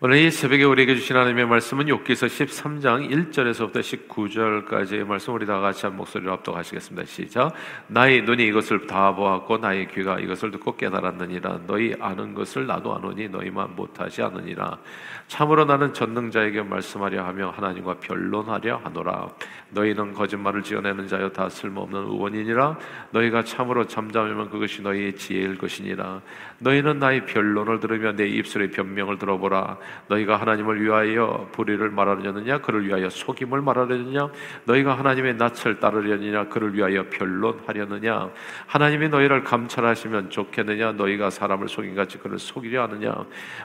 오늘 이 새벽에 우리에게 주신 하나님의 말씀은 욥기서 13장 1절에서부터 19절까지의 말씀 우리 다 같이 한 목소리로 합독하시겠습니다. 시작. 나의 눈이 이것을 다 보았고 나의 귀가 이것을 듣고 깨달았느니라. 너희 아는 것을 나도 아노니 너희만 못하지 않느니라. 참으로 나는 전능자에게 말씀하려 하며 하나님과 변론하려 하노라. 너희는 거짓말을 지어내는 자여 다 쓸모없는 의원이니라. 너희가 참으로 잠잠하면 그것이 너희의 지혜일 것이니라. 너희는 나의 변론을 들으며 내 입술의 변명을 들어보라. 너희가 하나님을 위하여 불의를 말하려느냐? 그를 위하여 속임을 말하려느냐? 너희가 하나님의 낯을 따르려느냐? 그를 위하여 변론하려느냐? 하나님이 너희를 감찰하시면 좋겠느냐? 너희가 사람을 속인 같이 그를 속이려 하느냐?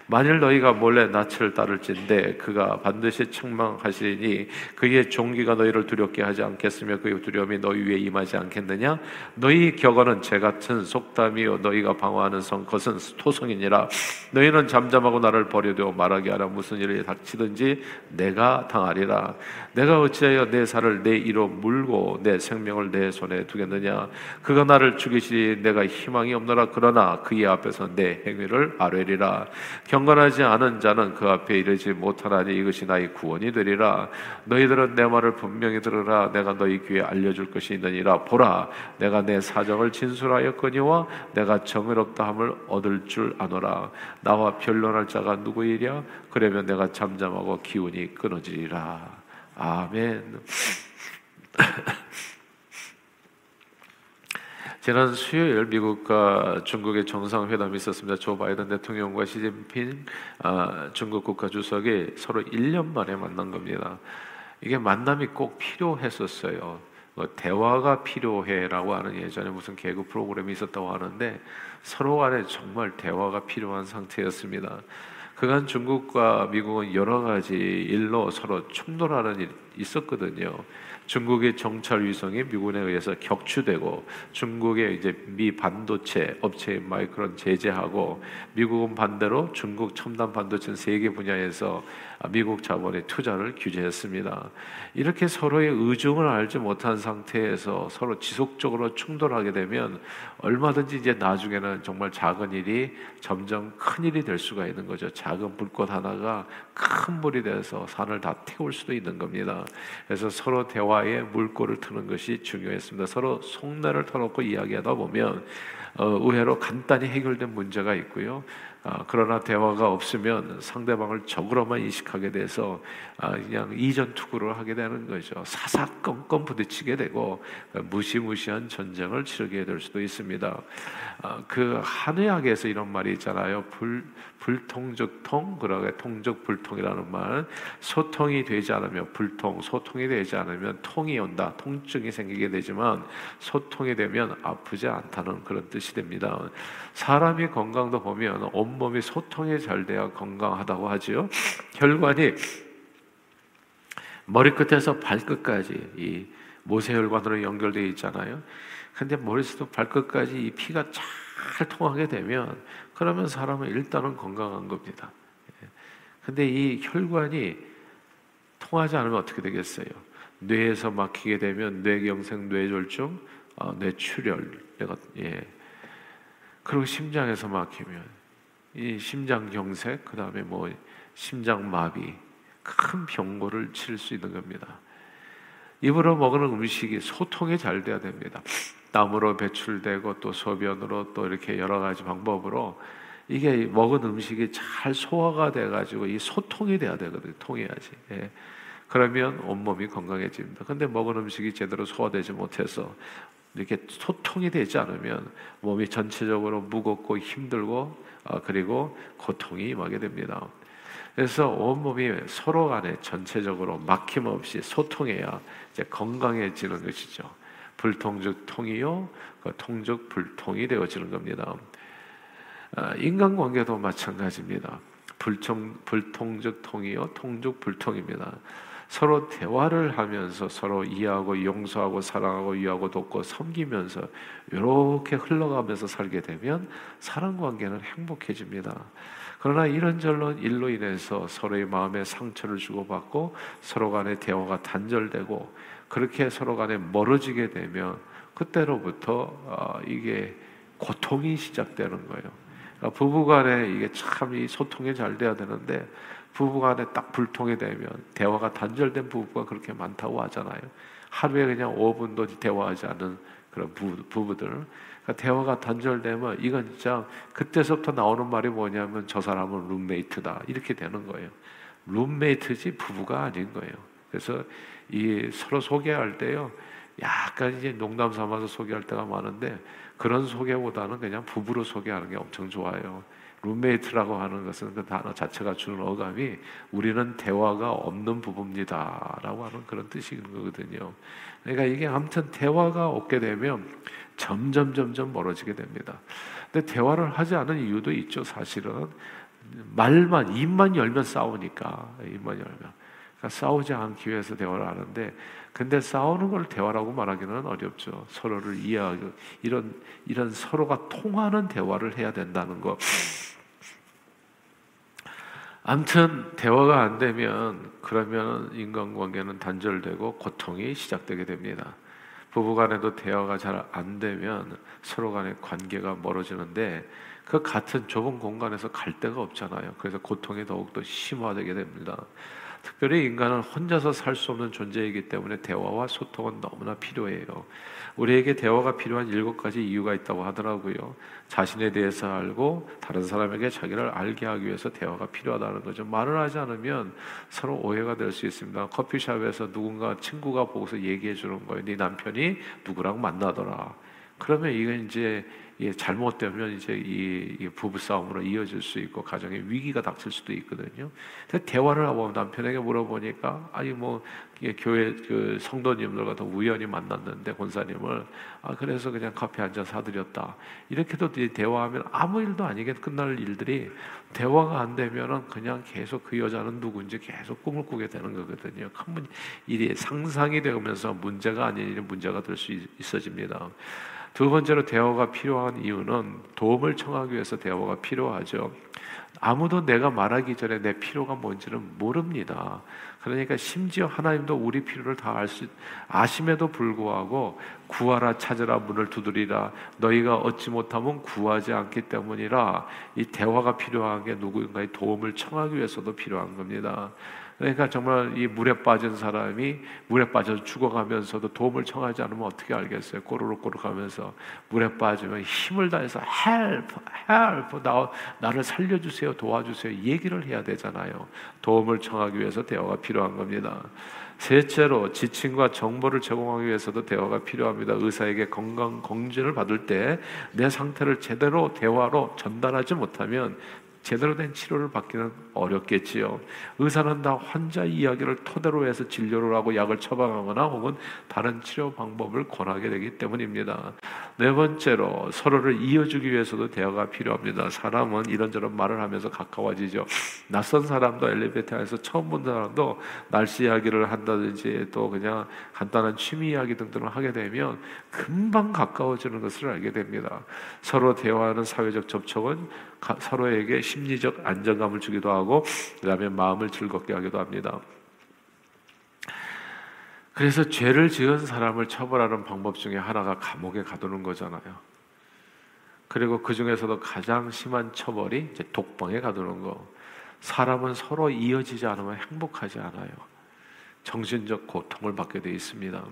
만일 너희가 몰래 낯을 따를진데 그가 반드시 책망하시니 그의 종기가 너희를 두렵게 하지 않겠으며 그의 두려움이 너희 위에 임하지 않겠느냐? 너희 격언은 제 같은 속담이요. 너희가 방어하는 성 것은 토성이니라. 너희는 잠잠하고 나를 버려두어 말 말하게 하라. 무슨 일이 닥치든지 내가 당하리라. 내가 어찌하여 내 살을 내 이로 물고 내 생명을 내 손에 두겠느냐? 그가 나를 죽이시리 내가 희망이 없노라. 그러나 그의 앞에서 내 행위를 아뢰리라. 경건하지 않은 자는 그 앞에 이르지 못하나니 이것이 나의 구원이 되리라. 너희들은 내 말을 분명히 들으라. 내가 너희 귀에 알려줄 것이 있느니라. 보라 내가 내 사정을 진술하였거니와 내가 정의롭다함을 얻을 줄 아노라. 나와 변론할 자가 누구이랴 그러면 내가 잠잠하고 기운이 끊어지리라 아멘. 지난 수요일 미국과 중국의 정상회담이 있었습니다. 조 바이든 대통령과 시진핑 아, 중국 국가 주석이 서로 1년 만에 만난 겁니다. 이게 만남이 꼭 필요했었어요. 뭐 대화가 필요해라고 하는 예전에 무슨 개그 프로그램이 있었다고 하는데 서로 간에 정말 대화가 필요한 상태였습니다. 그간 중국과 미국은 여러 가지 일로 서로 충돌하는 일이 있었거든요. 중국의 정찰 위성이 미군에 의해서 격추되고 중국의 이제 미 반도체 업체 마이크론 제재하고 미국은 반대로 중국 첨단 반도체 세계 분야에서 미국 자본의 투자를 규제했습니다. 이렇게 서로의 의중을 알지 못한 상태에서 서로 지속적으로 충돌하게 되면 얼마든지 이제 나중에는 정말 작은 일이 점점 큰 일이 될 수가 있는 거죠. 작은 불꽃 하나가 큰 불이 돼서 산을 다 태울 수도 있는 겁니다. 그래서 서로 대화에 물꼬를 트는 것이 중요했습니다. 서로 속내를 터놓고 이야기하다 보면 어, 의외로 간단히 해결된 문제가 있고요. 아, 그러나 대화가 없으면 상대방을 적으로만 인식하게 돼서 아, 그냥 이전 투구를 하게 되는 거죠. 사사건건 부딪히게 되고 무시무시한 전쟁을 치르게 될 수도 있습니다. 아, 그 한의학에서 이런 말이 있잖아요. 불 불통적 통 그러게 통적 불통이라는 말 소통이 되지 않으면 불통 소통이 되지 않으면 통이 온다 통증이 생기게 되지만 소통이 되면 아프지 않다는 그런 뜻이 됩니다 사람이 건강도 보면 온 몸이 소통이 잘 돼야 건강하다고 하지요 혈관이 머리끝에서 발끝까지 이 모세혈관으로 연결되어 있잖아요 근데 머리부터 발끝까지 이 피가 잘 통하게 되면 그러면 사람은 일단은 건강한 겁니다. 예. 근데 이 혈관이 통하지 않으면 어떻게 되겠어요? 뇌에서 막히게 되면 뇌경색, 뇌졸중, 어, 뇌출혈, 내가 예. 그리고 심장에서 막히면 이 심장경색, 그 다음에 뭐 심장마비, 큰 병고를 치를 수 있는 겁니다. 입으로 먹는 음식이 소통이 잘 돼야 됩니다. 땀으로 배출되고 또 소변으로 또 이렇게 여러 가지 방법으로 이게 먹은 음식이 잘 소화가 돼가지고 이 소통이 돼야 되거든요. 통해야지. 예. 그러면 온몸이 건강해집니다. 근데 먹은 음식이 제대로 소화되지 못해서 이렇게 소통이 되지 않으면 몸이 전체적으로 무겁고 힘들고 어, 그리고 고통이 임하게 됩니다. 그래서 온몸이 서로 간에 전체적으로 막힘없이 소통해야 이제 건강해지는 것이죠. 불통즉 통이요, 그 통즉 불통이 되어지는 겁니다. 아, 인간관계도 마찬가지입니다. 불통 불통즉 통이요, 통즉 불통입니다. 서로 대화를 하면서 서로 이해하고 용서하고 사랑하고 위하고 돕고 섬기면서 이렇게 흘러가면서 살게 되면 사랑 관계는 행복해집니다. 그러나 이런저런 일로 인해서 서로의 마음에 상처를 주고받고 서로 간의 대화가 단절되고 그렇게 서로 간에 멀어지게 되면 그때로부터 어, 이게 고통이 시작되는 거예요. 그러니까 부부 간에 이게 참 이 소통이 잘 돼야 되는데 부부간에 딱 불통이 되면 대화가 단절된 부부가 그렇게 많다고 하잖아요. 하루에 그냥 5분도 대화하지 않은 그런 부부, 들 그러니까 대화가 단절되면 이건 진짜 그때서부터 나오는 말이 뭐냐면 저 사람은 룸메이트다 이렇게 되는 거예요. 룸메이트지 부부가 아닌 거예요. 그래서 이 서로 소개할 때요. 약간 이제 농담 삼아서 소개할 때가 많은데 그런 소개보다는 그냥 부부로 소개하는 게 엄청 좋아요. 룸메이트라고 하는 것은 그 단어 자체가 주는 어감이 우리는 대화가 없는 부부입니다라고 하는 그런 뜻인 거거든요. 그러니까 이게 아무튼 대화가 없게 되면 점점 점점 멀어지게 됩니다. 근데 대화를 하지 않은 이유도 있죠. 사실은 말만 입만 열면 싸우니까 입만 열면 그러니까 싸우지 않기 위해서 대화를 하는데 근데 싸우는 걸 대화라고 말하기는 어렵죠. 서로를 이해하고 이런 이런 서로가 통하는 대화를 해야 된다는 거. 아무튼 대화가 안 되면 그러면 인간관계는 단절되고 고통이 시작되게 됩니다. 부부간에도 대화가 잘 안 되면 서로 간의 관계가 멀어지는데 그 같은 좁은 공간에서 갈 데가 없잖아요. 그래서 고통이 더욱더 심화되게 됩니다. 특별히 인간은 혼자서 살 수 없는 존재이기 때문에 대화와 소통은 너무나 필요해요. 우리에게 대화가 필요한 일곱 가지 이유가 있다고 하더라고요. 자신에 대해서 알고 다른 사람에게 자기를 알게 하기 위해서 대화가 필요하다는 거죠. 말을 하지 않으면 서로 오해가 될 수 있습니다. 커피숍에서 누군가 친구가 보고서 얘기해 주는 거예요. 네 남편이 누구랑 만나더라. 그러면 이건 이제 예, 잘못되면 이제 이, 이 부부 싸움으로 이어질 수 있고 가정에 위기가 닥칠 수도 있거든요. 대화를 하고 남편에게 물어보니까 아니 뭐 교회 그 성도님들과 더 우연히 만났는데 권사님을 아 그래서 그냥 커피 한 잔 사드렸다. 이렇게도 대화하면 아무 일도 아니게 끝날 일들이 대화가 안 되면은 그냥 계속 그 여자는 누군지 계속 꿈을 꾸게 되는 거거든요. 큰 일이 상상이 되면서 문제가 아닌 일이 문제가 될 수 있어집니다. 두 번째로 대화가 필요한 이유는 도움을 청하기 위해서 대화가 필요하죠. 아무도 내가 말하기 전에 내 필요가 뭔지는 모릅니다. 그러니까 심지어 하나님도 우리 필요를 다 알 수, 아심에도 불구하고 구하라 찾으라 문을 두드리라 너희가 얻지 못하면 구하지 않기 때문이라 이 대화가 필요한 게 누구인가의 도움을 청하기 위해서도 필요한 겁니다. 그러니까 정말 이 물에 빠진 사람이 물에 빠져서 죽어가면서도 도움을 청하지 않으면 어떻게 알겠어요? 꼬르륵 꼬르륵 하면서 물에 빠지면 힘을 다해서 help, help, 나, 나를 살려주세요, 도와주세요 얘기를 해야 되잖아요. 도움을 청하기 위해서 대화가 필요한 겁니다. 셋째로 지침과 정보를 제공하기 위해서도 대화가 필요합니다. 의사에게 건강 검진을 받을 때 내 상태를 제대로 대화로 전달하지 못하면 제대로 된 치료를 받기는 어렵겠지요. 의사는 다 환자 이야기를 토대로 해서 진료를 하고 약을 처방하거나 혹은 다른 치료 방법을 권하게 되기 때문입니다. 네 번째로 서로를 이어주기 위해서도 대화가 필요합니다. 사람은 이런저런 말을 하면서 가까워지죠. 낯선 사람도 엘리베이터에서 처음 본 사람도 날씨 이야기를 한다든지 또 그냥 간단한 취미 이야기 등등을 하게 되면 금방 가까워지는 것을 알게 됩니다. 서로 대화하는 사회적 접촉은 서로에게 심리적 안정감을 주기도 하고 그다음에 마음을 즐겁게 하기도 합니다. 그래서 죄를 지은 사람을 처벌하는 방법 중에 하나가 감옥에 가두는 거잖아요. 그리고 그 중에서도 가장 심한 처벌이 독방에 가두는 거. 사람은 서로 이어지지 않으면 행복하지 않아요. 정신적 고통을 받게 돼 있습니다.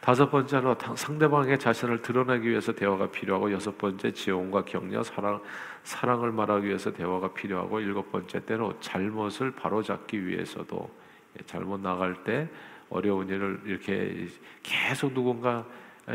다섯 번째로 상대방의 자신을 드러내기 위해서 대화가 필요하고 여섯 번째 지원과 격려, 사랑, 사랑을 말하기 위해서 대화가 필요하고 일곱 번째 때로 잘못을 바로잡기 위해서도 예, 잘못 나갈 때 어려운 일을 이렇게 계속 누군가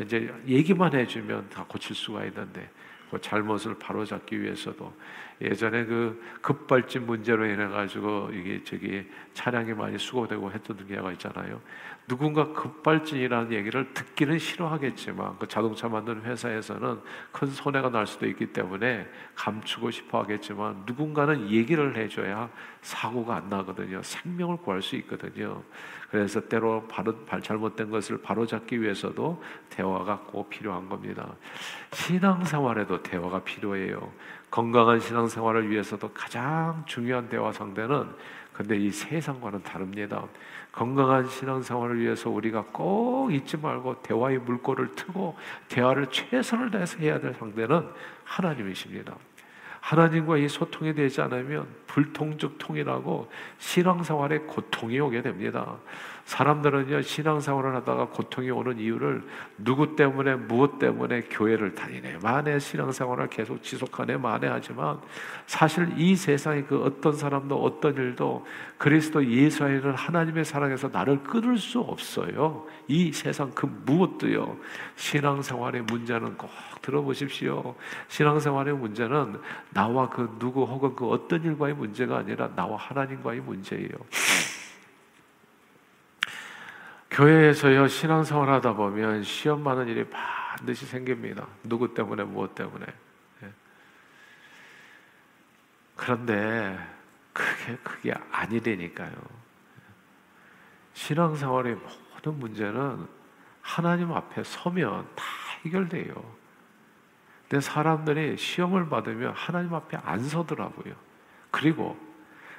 이제 얘기만 해주면 다 고칠 수가 있는데 그 잘못을 바로잡기 위해서도 예전에 그 급발진 문제로 인해 가지고 이게 저기 차량이 많이 수거되고 했던 경우가 있잖아요. 누군가 급발진이라는 얘기를 듣기는 싫어하겠지만 그 자동차 만드는 회사에서는 큰 손해가 날 수도 있기 때문에 감추고 싶어 하겠지만 누군가는 얘기를 해줘야 사고가 안 나거든요. 생명을 구할 수 있거든요. 그래서 때로 바로 잘못된 것을 바로잡기 위해서도 대화가 꼭 필요한 겁니다. 신앙생활에도 대화가 필요해요. 건강한 신앙생활을 위해서도 가장 중요한 대화 상대는 근데 이 세상과는 다릅니다. 건강한 신앙생활을 위해서 우리가 꼭 잊지 말고 대화의 물꼬를 트고 대화를 최선을 다해서 해야 될 상대는 하나님이십니다. 하나님과 이 소통이 되지 않으면 불통적 통이라고 신앙생활에 고통이 오게 됩니다. 사람들은요 신앙생활을 하다가 고통이 오는 이유를 누구 때문에 무엇 때문에 교회를 다니네. 만에 신앙생활을 계속 지속하네 만에 하지만 사실 이 세상의 그 어떤 사람도 어떤 일도 그리스도 예수 안에는 하나님의 사랑에서 나를 끊을 수 없어요. 이 세상 그 무엇도요? 신앙생활의 문제는 꼭 들어보십시오. 신앙생활의 문제는 나와 그 누구 혹은 그 어떤 일과의 문제가 아니라 나와 하나님과의 문제예요 교회에서요 신앙생활 하다 보면 시험 많은 일이 반드시 생깁니다. 누구 때문에 무엇 때문에. 예. 그런데 그게 그게 아니되니까요. 신앙생활의 모든 문제는 하나님 앞에 서면 다 해결돼요. 근데 사람들이 시험을 받으면 하나님 앞에 안 서더라고요. 그리고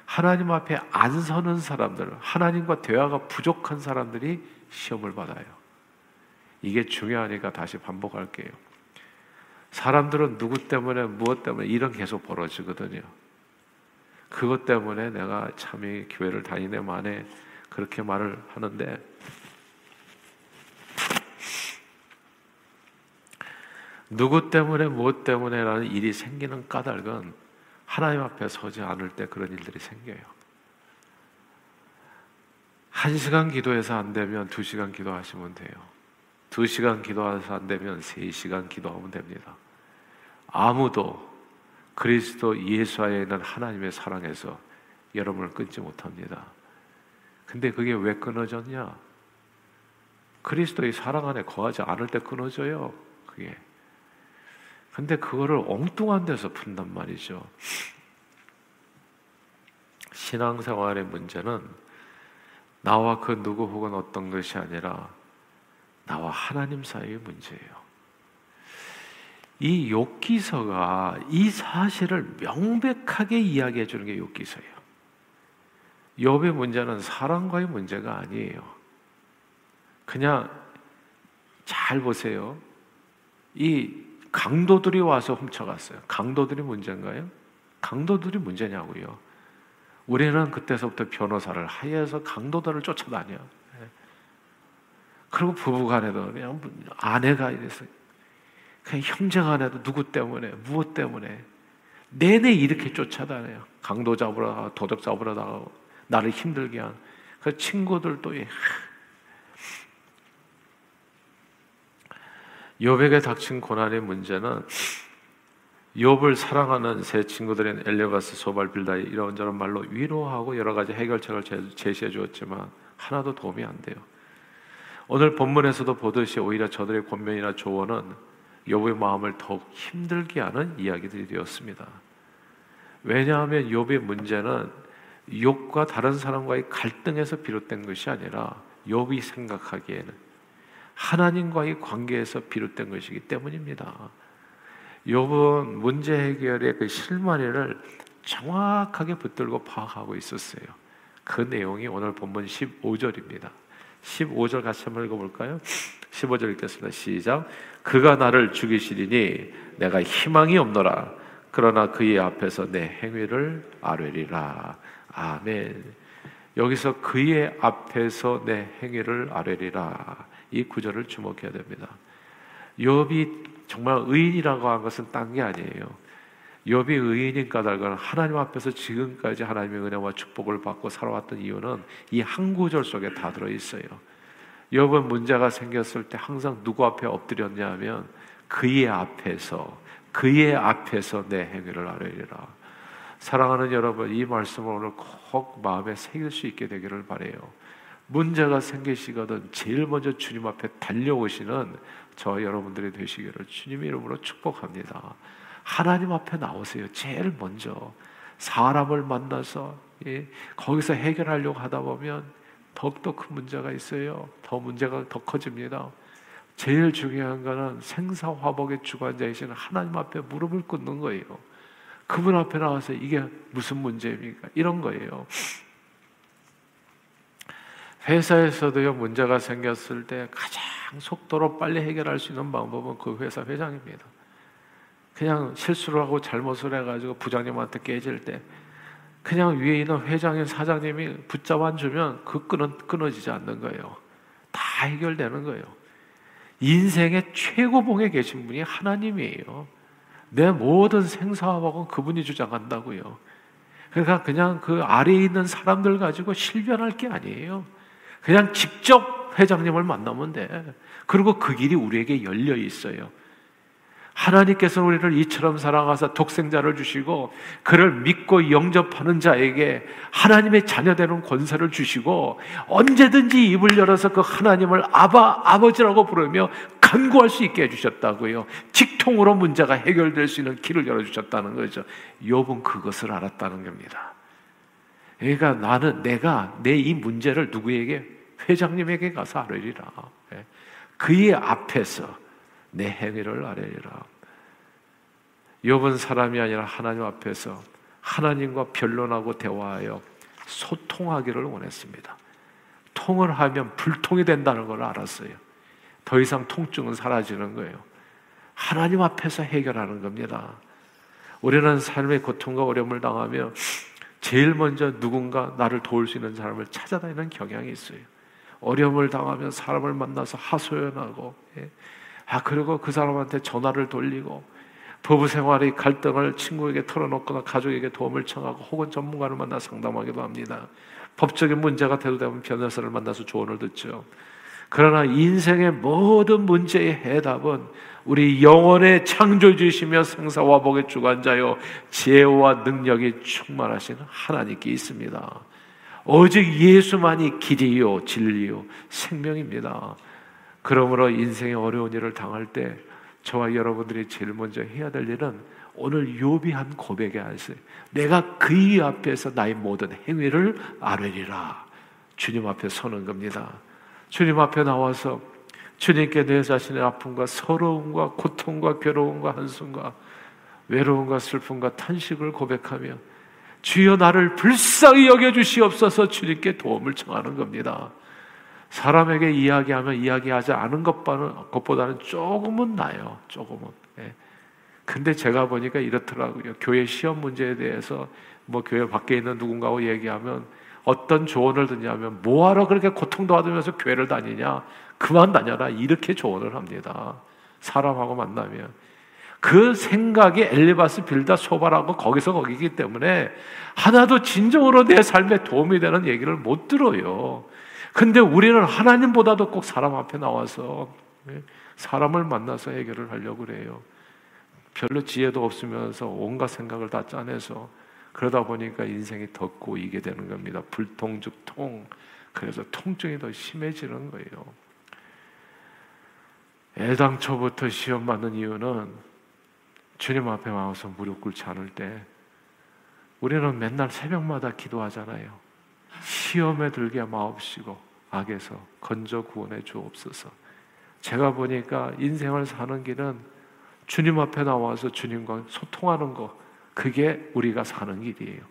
하나님 앞에 안 서는 사람들, 하나님과 대화가 부족한 사람들이 시험을 받아요. 이게 중요하니까 다시 반복할게요. 사람들은 누구 때문에 무엇 때문에 이런 계속 벌어지거든요. 그것 때문에 내가 참이 교회를 다니네 만에 그렇게 말을 하는데 누구 때문에 무엇 때문에라는 일이 생기는 까닭은 하나님 앞에 서지 않을 때 그런 일들이 생겨요. 한 시간 기도해서 안 되면 두 시간 기도하시면 돼요. 두 시간 기도해서 안 되면 세 시간 기도하면 됩니다. 아무도 그리스도 예수 안에 있는 하나님의 사랑에서 여러분을 끊지 못합니다. 근데 그게 왜 끊어졌냐? 그리스도의 사랑 안에 거하지 않을 때 끊어져요. 그게. 근데 그거를 엉뚱한 데서 푼단 말이죠. 신앙생활의 문제는 나와 그 누구 혹은 어떤 것이 아니라 나와 하나님 사이의 문제예요. 이 욥기서가 이 사실을 명백하게 이야기해 주는 게 욥기서예요. 욥의 문제는 사랑과의 문제가 아니에요. 그냥 잘 보세요. 이 강도들이 와서 훔쳐갔어요. 강도들이 문제인가요? 강도들이 문제냐고요. 우리는 그때서부터 변호사를 하여서 강도들을 쫓아다녀. 예. 그리고 부부간에도 그냥 아내가 이래서 그냥 형제간에도 누구 때문에 무엇 때문에 내내 이렇게 쫓아다녀요. 강도 잡으러 도적 잡으러 나를 힘들게 한 그 친구들도 욥에게 닥친 고난의 문제는 욥을 사랑하는 세 친구들인 엘레바스, 소발, 빌다이 이런저런 말로 위로하고 여러 가지 해결책을 제시해 주었지만 하나도 도움이 안 돼요. 오늘 본문에서도 보듯이 오히려 저들의 권면이나 조언은 욥의 마음을 더욱 힘들게 하는 이야기들이 되었습니다. 왜냐하면 욥의 문제는 욥과 다른 사람과의 갈등에서 비롯된 것이 아니라 욥이 생각하기에는 하나님과의 관계에서 비롯된 것이기 때문입니다. 욥은 문제 해결의 그 실마리를 정확하게 붙들고 파악하고 있었어요. 그 내용이 오늘 본문 15절입니다. 15절 같이 한번 읽어볼까요? 15절 읽겠습니다. 시작. 그가 나를 죽이시리니 내가 희망이 없노라. 그러나 그의 앞에서 내 행위를 아뢰리라. 아멘. 여기서 그의 앞에서 내 행위를 아뢰리라. 이 구절을 주목해야 됩니다. 욥이 정말 의인이라고 한 것은 딴 게 아니에요. 욥이 의인인 까닭은 하나님 앞에서 지금까지 하나님의 은혜와 축복을 받고 살아왔던 이유는 이 한 구절 속에 다 들어 있어요. 욥은 문제가 생겼을 때 항상 누구 앞에 엎드렸냐 하면 그의 앞에서 그의 앞에서 내 행위를 아뢰리라. 사랑하는 여러분, 이 말씀을 오늘 꼭 마음에 새길 수 있게 되기를 바래요. 문제가 생기시거든 제일 먼저 주님 앞에 달려오시는 저 여러분들이 되시기를 주님 이름으로 축복합니다. 하나님 앞에 나오세요. 제일 먼저 사람을 만나서 예, 거기서 해결하려고 하다 보면 더욱더 큰 문제가 있어요. 더 문제가 더 커집니다. 제일 중요한 거는 생사화복의 주관자이신 하나님 앞에 무릎을 꿇는 거예요. 그분 앞에 나와서 이게 무슨 문제입니까? 이런 거예요. 회사에서도요 문제가 생겼을 때 가장 속도로 빨리 해결할 수 있는 방법은 그 회사 회장입니다. 그냥 실수를 하고 잘못을 해가지고 부장님한테 깨질 때 그냥 위에 있는 회장님, 사장님이 붙잡아 주면 그 끈은 끊어지지 않는 거예요. 다 해결되는 거예요. 인생의 최고봉에 계신 분이 하나님이에요. 내 모든 생사화복은 그분이 주장한다고요. 그러니까 그냥 그 아래에 있는 사람들 가지고 실변할 게 아니에요. 그냥 직접 회장님을 만나면 돼. 그리고 그 길이 우리에게 열려 있어요. 하나님께서 우리를 이처럼 사랑하사 독생자를 주시고 그를 믿고 영접하는 자에게 하나님의 자녀되는 권세를 주시고 언제든지 입을 열어서 그 하나님을 아바 아버지라고 부르며 간구할 수 있게 해주셨다고요. 직통으로 문제가 해결될 수 있는 길을 열어주셨다는 거죠. 욥은 그것을 알았다는 겁니다. 그러니까 나는 내가 내 이 문제를 누구에게 회장님에게 가서 아뢰리라. 예. 그의 앞에서 내 행위를 아뢰리라. 욥은 사람이 아니라 하나님 앞에서 하나님과 변론하고 대화하여 소통하기를 원했습니다. 통을 하면 불통이 된다는 걸 알았어요. 더 이상 통증은 사라지는 거예요. 하나님 앞에서 해결하는 겁니다. 우리는 삶의 고통과 어려움을 당하며 제일 먼저 누군가 나를 도울 수 있는 사람을 찾아다니는 경향이 있어요. 어려움을 당하면 사람을 만나서 하소연하고, 예. 아, 그리고 그 사람한테 전화를 돌리고, 부부 생활의 갈등을 친구에게 털어놓거나 가족에게 도움을 청하고 혹은 전문가를 만나 상담하기도 합니다. 법적인 문제가 대두되면 변호사를 만나서 조언을 듣죠. 그러나 인생의 모든 문제의 해답은 우리 영혼의 창조주시며 생사화복의 주관자요 지혜와 능력이 충만하신 하나님께 있습니다. 오직 예수만이 길이요 진리요 생명입니다. 그러므로 인생의 어려운 일을 당할 때 저와 여러분들이 제일 먼저 해야 될 일은 오늘 요비한 고백에 하세요. 내가 그의 앞에서 나의 모든 행위를 아뢰리라. 주님 앞에 서는 겁니다. 주님 앞에 나와서 주님께 내 자신의 아픔과 서러움과 고통과 괴로움과 한숨과 외로움과 슬픔과 탄식을 고백하며 주여 나를 불쌍히 여겨 주시옵소서 주님께 도움을 청하는 겁니다. 사람에게 이야기하면 이야기하지 않은 것보다는 조금은 나요. 조금은. 예. 근데 제가 보니까 이렇더라고요. 교회 시험 문제에 대해서 뭐 교회 밖에 있는 누군가하고 얘기하면 어떤 조언을 듣냐면 뭐하러 그렇게 고통도 받으면서 교회를 다니냐? 그만 다녀라. 이렇게 조언을 합니다. 사람하고 만나면. 그 생각이 엘리바스 빌다 소바라고 거기서 거기기 때문에 하나도 진정으로 내 삶에 도움이 되는 얘기를 못 들어요. 근데 우리는 하나님보다도 꼭 사람 앞에 나와서 예, 사람을 만나서 해결을 하려고 그래요. 별로 지혜도 없으면서 온갖 생각을 다 짜내서 그러다 보니까 인생이 더 꼬이게 되는 겁니다. 불통즉 통. 그래서 통증이 더 심해지는 거예요. 애당초부터 시험 받는 이유는 주님 앞에 와서 무릎 꿇지 않을 때 우리는 맨날 새벽마다 기도하잖아요. 시험에 들게 마옵시고 악에서 건져 구원해 주옵소서. 제가 보니까 인생을 사는 길은 주님 앞에 나와서 주님과 소통하는 거 그게 우리가 사는 길이에요.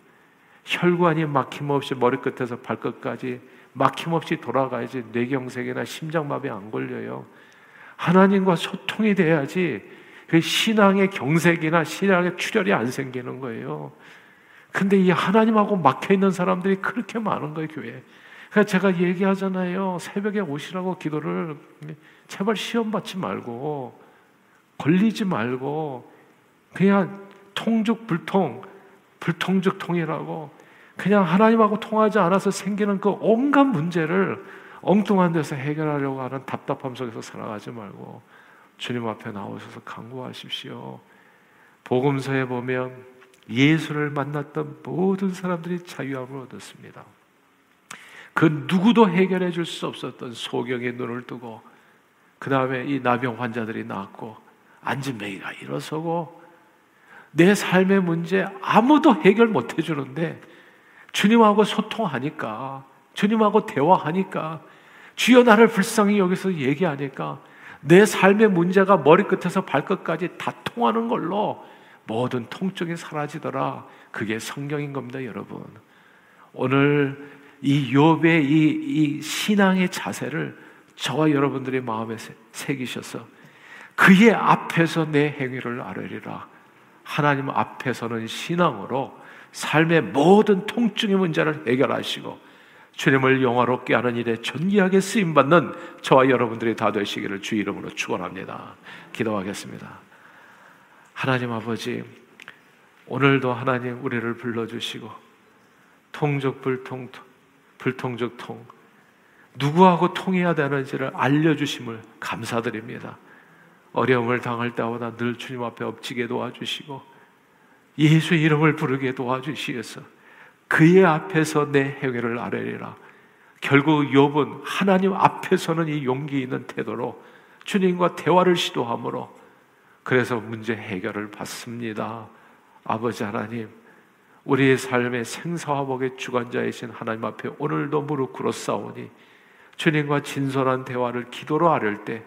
혈관이 막힘없이 머리끝에서 발끝까지 막힘없이 돌아가야지 뇌경색이나 심장마비 안 걸려요. 하나님과 소통이 돼야지 그 신앙의 경색이나 신앙의 출혈이 안 생기는 거예요. 근데 이 하나님하고 막혀 있는 사람들이 그렇게 많은 거예요, 교회. 그러니까 제가 얘기하잖아요. 새벽에 오시라고 기도를 제발 시험 받지 말고 걸리지 말고 그냥 통죽 불통 불통죽 통이라고 그냥 하나님하고 통하지 않아서 생기는 그 온갖 문제를 엉뚱한 데서 해결하려고 하는 답답함 속에서 살아가지 말고 주님 앞에 나오셔서 강구하십시오. 복음서에 보면 예수를 만났던 모든 사람들이 자유함을 얻었습니다. 그 누구도 해결해 줄 수 없었던 소경의 눈을 뜨고 그 다음에 이 나병 환자들이 나왔고 안진뱅이가 일어서고 내 삶의 문제 아무도 해결 못 해주는데 주님하고 소통하니까 주님하고 대화하니까 주여 나를 불쌍히 여기서 얘기하니까 내 삶의 문제가 머리끝에서 발끝까지 다 통하는 걸로 모든 통증이 사라지더라. 그게 성경인 겁니다, 여러분. 오늘 이 욥의 이, 이 신앙의 자세를 저와 여러분들의 마음에 새기셔서 그의 앞에서 내 행위를 아뢰리라. 하나님 앞에서는 신앙으로 삶의 모든 통증의 문제를 해결하시고 주님을 영화롭게 하는 일에 존귀하게 쓰임 받는 저와 여러분들이 다 되시기를 주 이름으로 축원합니다. 기도하겠습니다. 하나님 아버지 오늘도 하나님 우리를 불러 주시고 통적 불통 불통적 통 누구하고 통해야 되는지를 알려 주심을 감사드립니다. 어려움을 당할 때마다 늘 주님 앞에 엎치게 도와주시고 예수 이름을 부르게 도와주시어서 그의 앞에서 내 해결을 아뢰리라. 결국 욥은 하나님 앞에서는 이 용기 있는 태도로 주님과 대화를 시도함으로 그래서 문제 해결을 받습니다. 아버지 하나님, 우리의 삶의 생사화복의 주관자이신 하나님 앞에 오늘도 무릎 꿇어 싸우니 주님과 진솔한 대화를 기도로 아뢰을 때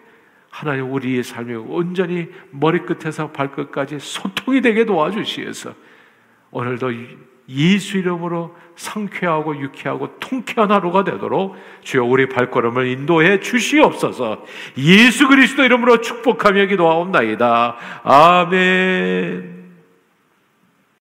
하나님 우리의 삶이 온전히 머리끝에서 발끝까지 소통이 되게 도와주시어서 오늘도 예수 이름으로 상쾌하고 유쾌하고 통쾌한 하루가 되도록 주여 우리 발걸음을 인도해 주시옵소서 예수 그리스도 이름으로 축복하며 기도하옵나이다. 아멘.